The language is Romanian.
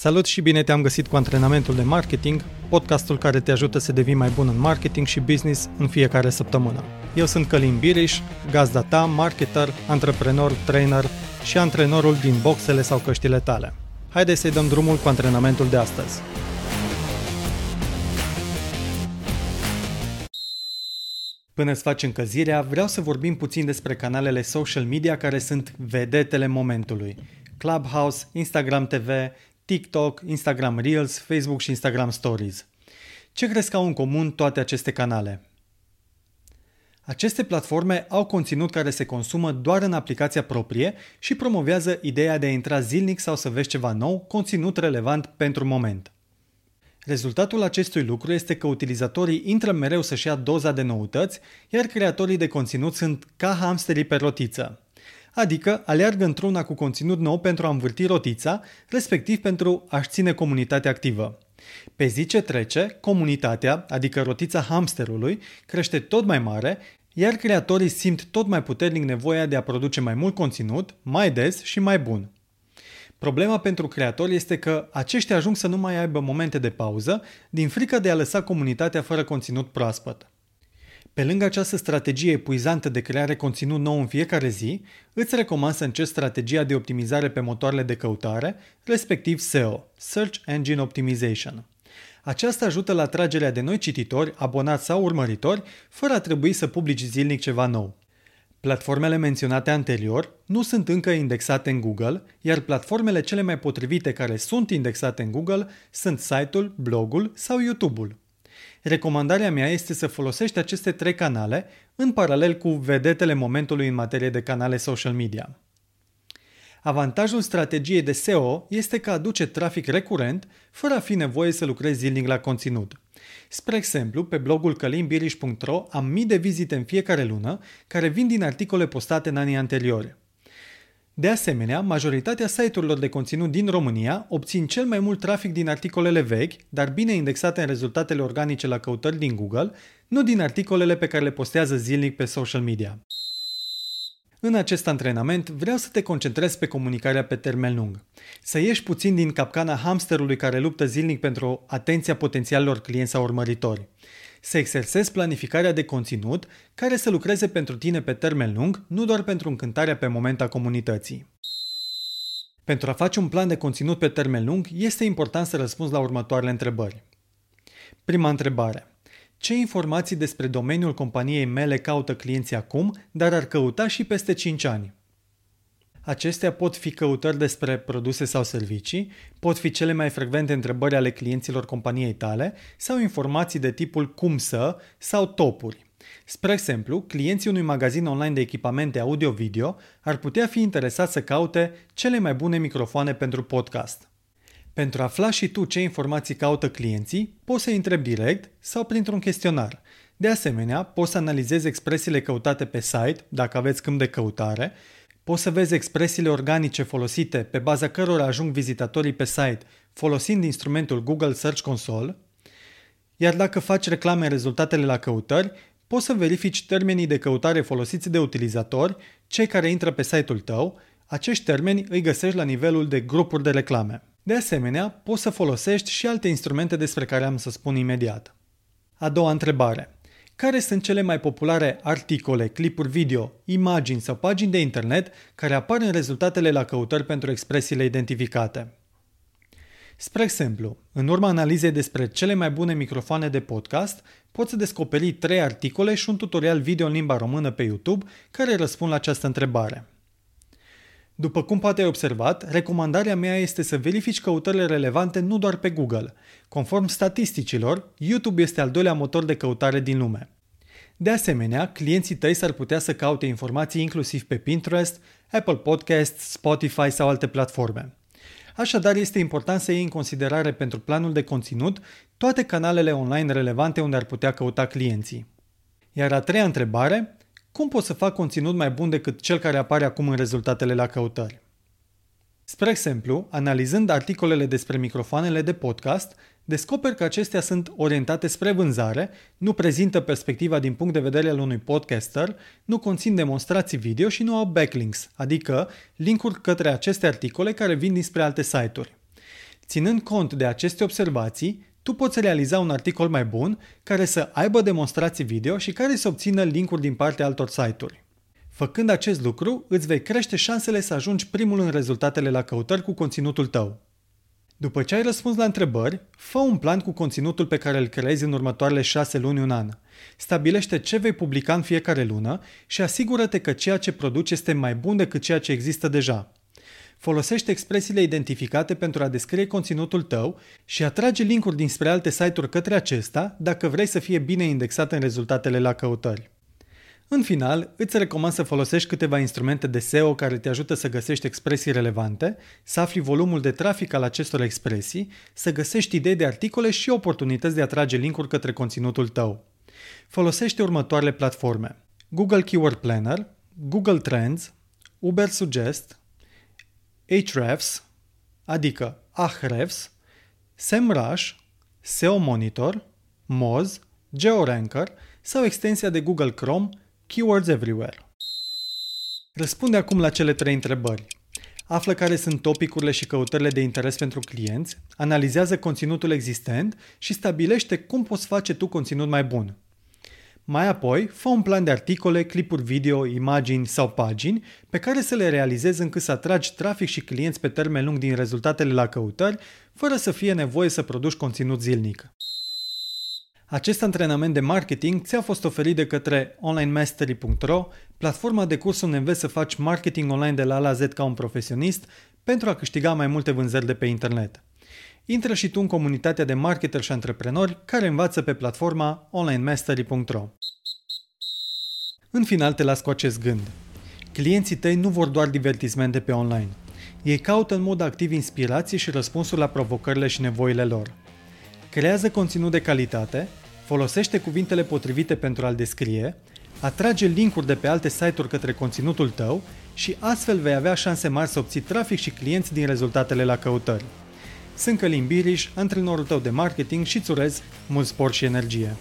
Salut și bine te-am găsit cu antrenamentul de marketing, podcastul care te ajută să devii mai bun în marketing și business în fiecare săptămână. Eu sunt Călin Biriș, gazda ta, marketer, antreprenor, trainer și antrenorul din boxele sau căștile tale. Haideți să-i dăm drumul cu antrenamentul de astăzi. Până îți faci încăzirea, vreau să vorbim puțin despre canalele social media care sunt vedetele momentului. Clubhouse, Instagram TV, TikTok, Instagram Reels, Facebook și Instagram Stories. Ce crezi că au în comun toate aceste canale? Aceste platforme au conținut care se consumă doar în aplicația proprie și promovează ideea de a intra zilnic sau să vezi ceva nou, conținut relevant pentru moment. Rezultatul acestui lucru este că utilizatorii intră mereu să-și ia doza de noutăți, iar creatorii de conținut sunt ca hamsterii pe rotiță adică aleargă într-una cu conținut nou pentru a învârti rotița, respectiv pentru a-și ține comunitatea activă. Pe zi ce trece, comunitatea, adică rotița hamsterului, crește tot mai mare, iar creatorii simt tot mai puternic nevoia de a produce mai mult conținut, mai des și mai bun. Problema pentru creatori este că aceștia ajung să nu mai aibă momente de pauză din frică de a lăsa comunitatea fără conținut proaspăt. Pe lângă această strategie epuizantă de creare conținut nou în fiecare zi, îți recomand să încerci strategia de optimizare pe motoarele de căutare, respectiv SEO, Search Engine Optimization. Aceasta ajută la atragerea de noi cititori, abonați sau urmăritori, fără a trebui să publici zilnic ceva nou. Platformele menționate anterior nu sunt încă indexate în Google, iar platformele cele mai potrivite care sunt indexate în Google sunt site-ul, blogul sau YouTube-ul. Recomandarea mea este să folosești aceste trei canale în paralel cu vedetele momentului în materie de canale social media. Avantajul strategiei de SEO este că aduce trafic recurent fără a fi nevoie să lucrezi zilnic la conținut. Spre exemplu, pe blogul călinbiriș.ro am mii de vizite în fiecare lună care vin din articole postate în anii anteriori. De asemenea, majoritatea site-urilor de conținut din România obțin cel mai mult trafic din articolele vechi, dar bine indexate în rezultatele organice la căutări din Google, nu din articolele pe care le postează zilnic pe social media. În acest antrenament vreau să te concentrezi pe comunicarea pe termen lung. Să ieși puțin din capcana hamsterului care luptă zilnic pentru atenția potențialilor clienți sau urmăritori să exersezi planificarea de conținut care să lucreze pentru tine pe termen lung, nu doar pentru încântarea pe moment a comunității. Pentru a face un plan de conținut pe termen lung, este important să răspunzi la următoarele întrebări. Prima întrebare. Ce informații despre domeniul companiei mele caută clienții acum, dar ar căuta și peste 5 ani? Acestea pot fi căutări despre produse sau servicii, pot fi cele mai frecvente întrebări ale clienților companiei tale sau informații de tipul cum să sau topuri. Spre exemplu, clienții unui magazin online de echipamente audio-video ar putea fi interesați să caute cele mai bune microfoane pentru podcast. Pentru a afla și tu ce informații caută clienții, poți să întrebi direct sau printr-un chestionar. De asemenea, poți să analizezi expresiile căutate pe site, dacă aveți câmp de căutare, Poți să vezi expresiile organice folosite pe baza cărora ajung vizitatorii pe site folosind instrumentul Google Search Console, iar dacă faci reclame în rezultatele la căutări, poți să verifici termenii de căutare folosiți de utilizatori, cei care intră pe site-ul tău, acești termeni îi găsești la nivelul de grupuri de reclame. De asemenea, poți să folosești și alte instrumente despre care am să spun imediat. A doua întrebare care sunt cele mai populare articole, clipuri video, imagini sau pagini de internet care apar în rezultatele la căutări pentru expresiile identificate. Spre exemplu, în urma analizei despre cele mai bune microfoane de podcast, poți să descoperi trei articole și un tutorial video în limba română pe YouTube care răspund la această întrebare. După cum poate ai observat, recomandarea mea este să verifici căutările relevante nu doar pe Google. Conform statisticilor, YouTube este al doilea motor de căutare din lume. De asemenea, clienții tăi s-ar putea să caute informații inclusiv pe Pinterest, Apple Podcasts, Spotify sau alte platforme. Așadar, este important să iei în considerare pentru planul de conținut toate canalele online relevante unde ar putea căuta clienții. Iar a treia întrebare, cum pot să fac conținut mai bun decât cel care apare acum în rezultatele la căutări? Spre exemplu, analizând articolele despre microfoanele de podcast, descoper că acestea sunt orientate spre vânzare, nu prezintă perspectiva din punct de vedere al unui podcaster, nu conțin demonstrații video și nu au backlinks, adică linkuri către aceste articole care vin dinspre alte site-uri. Ținând cont de aceste observații, tu poți realiza un articol mai bun care să aibă demonstrații video și care să obțină linkuri din partea altor site-uri. Făcând acest lucru, îți vei crește șansele să ajungi primul în rezultatele la căutări cu conținutul tău. După ce ai răspuns la întrebări, fă un plan cu conținutul pe care îl creezi în următoarele șase luni un an. Stabilește ce vei publica în fiecare lună și asigură-te că ceea ce produci este mai bun decât ceea ce există deja. Folosește expresiile identificate pentru a descrie conținutul tău și atrage linkuri dinspre alte site-uri către acesta dacă vrei să fie bine indexat în rezultatele la căutări. În final, îți recomand să folosești câteva instrumente de SEO care te ajută să găsești expresii relevante, să afli volumul de trafic al acestor expresii, să găsești idei de articole și oportunități de a trage linkuri către conținutul tău. Folosește următoarele platforme. Google Keyword Planner, Google Trends, Uber Suggest, Ahrefs, adică Ahrefs, SEMrush, SEO Monitor, Moz, GeoRanker sau extensia de Google Chrome Keywords Everywhere. Răspunde acum la cele trei întrebări. Află care sunt topicurile și căutările de interes pentru clienți, analizează conținutul existent și stabilește cum poți face tu conținut mai bun. Mai apoi, fă un plan de articole, clipuri video, imagini sau pagini pe care să le realizezi încât să atragi trafic și clienți pe termen lung din rezultatele la căutări, fără să fie nevoie să produci conținut zilnic. Acest antrenament de marketing ți-a fost oferit de către onlinemastery.ro, platforma de curs unde înveți să faci marketing online de la A la Z ca un profesionist pentru a câștiga mai multe vânzări de pe internet. Intră și tu în comunitatea de marketer și antreprenori care învață pe platforma onlinemastery.ro. În final te las cu acest gând. Clienții tăi nu vor doar divertismente pe online. Ei caută în mod activ inspirație și răspunsuri la provocările și nevoile lor. Creează conținut de calitate, folosește cuvintele potrivite pentru a-l descrie, atrage linkuri de pe alte site-uri către conținutul tău și astfel vei avea șanse mari să obții trafic și clienți din rezultatele la căutări. Sunt Călim Biriș, antrenorul tău de marketing și îți urez mult spor și energie.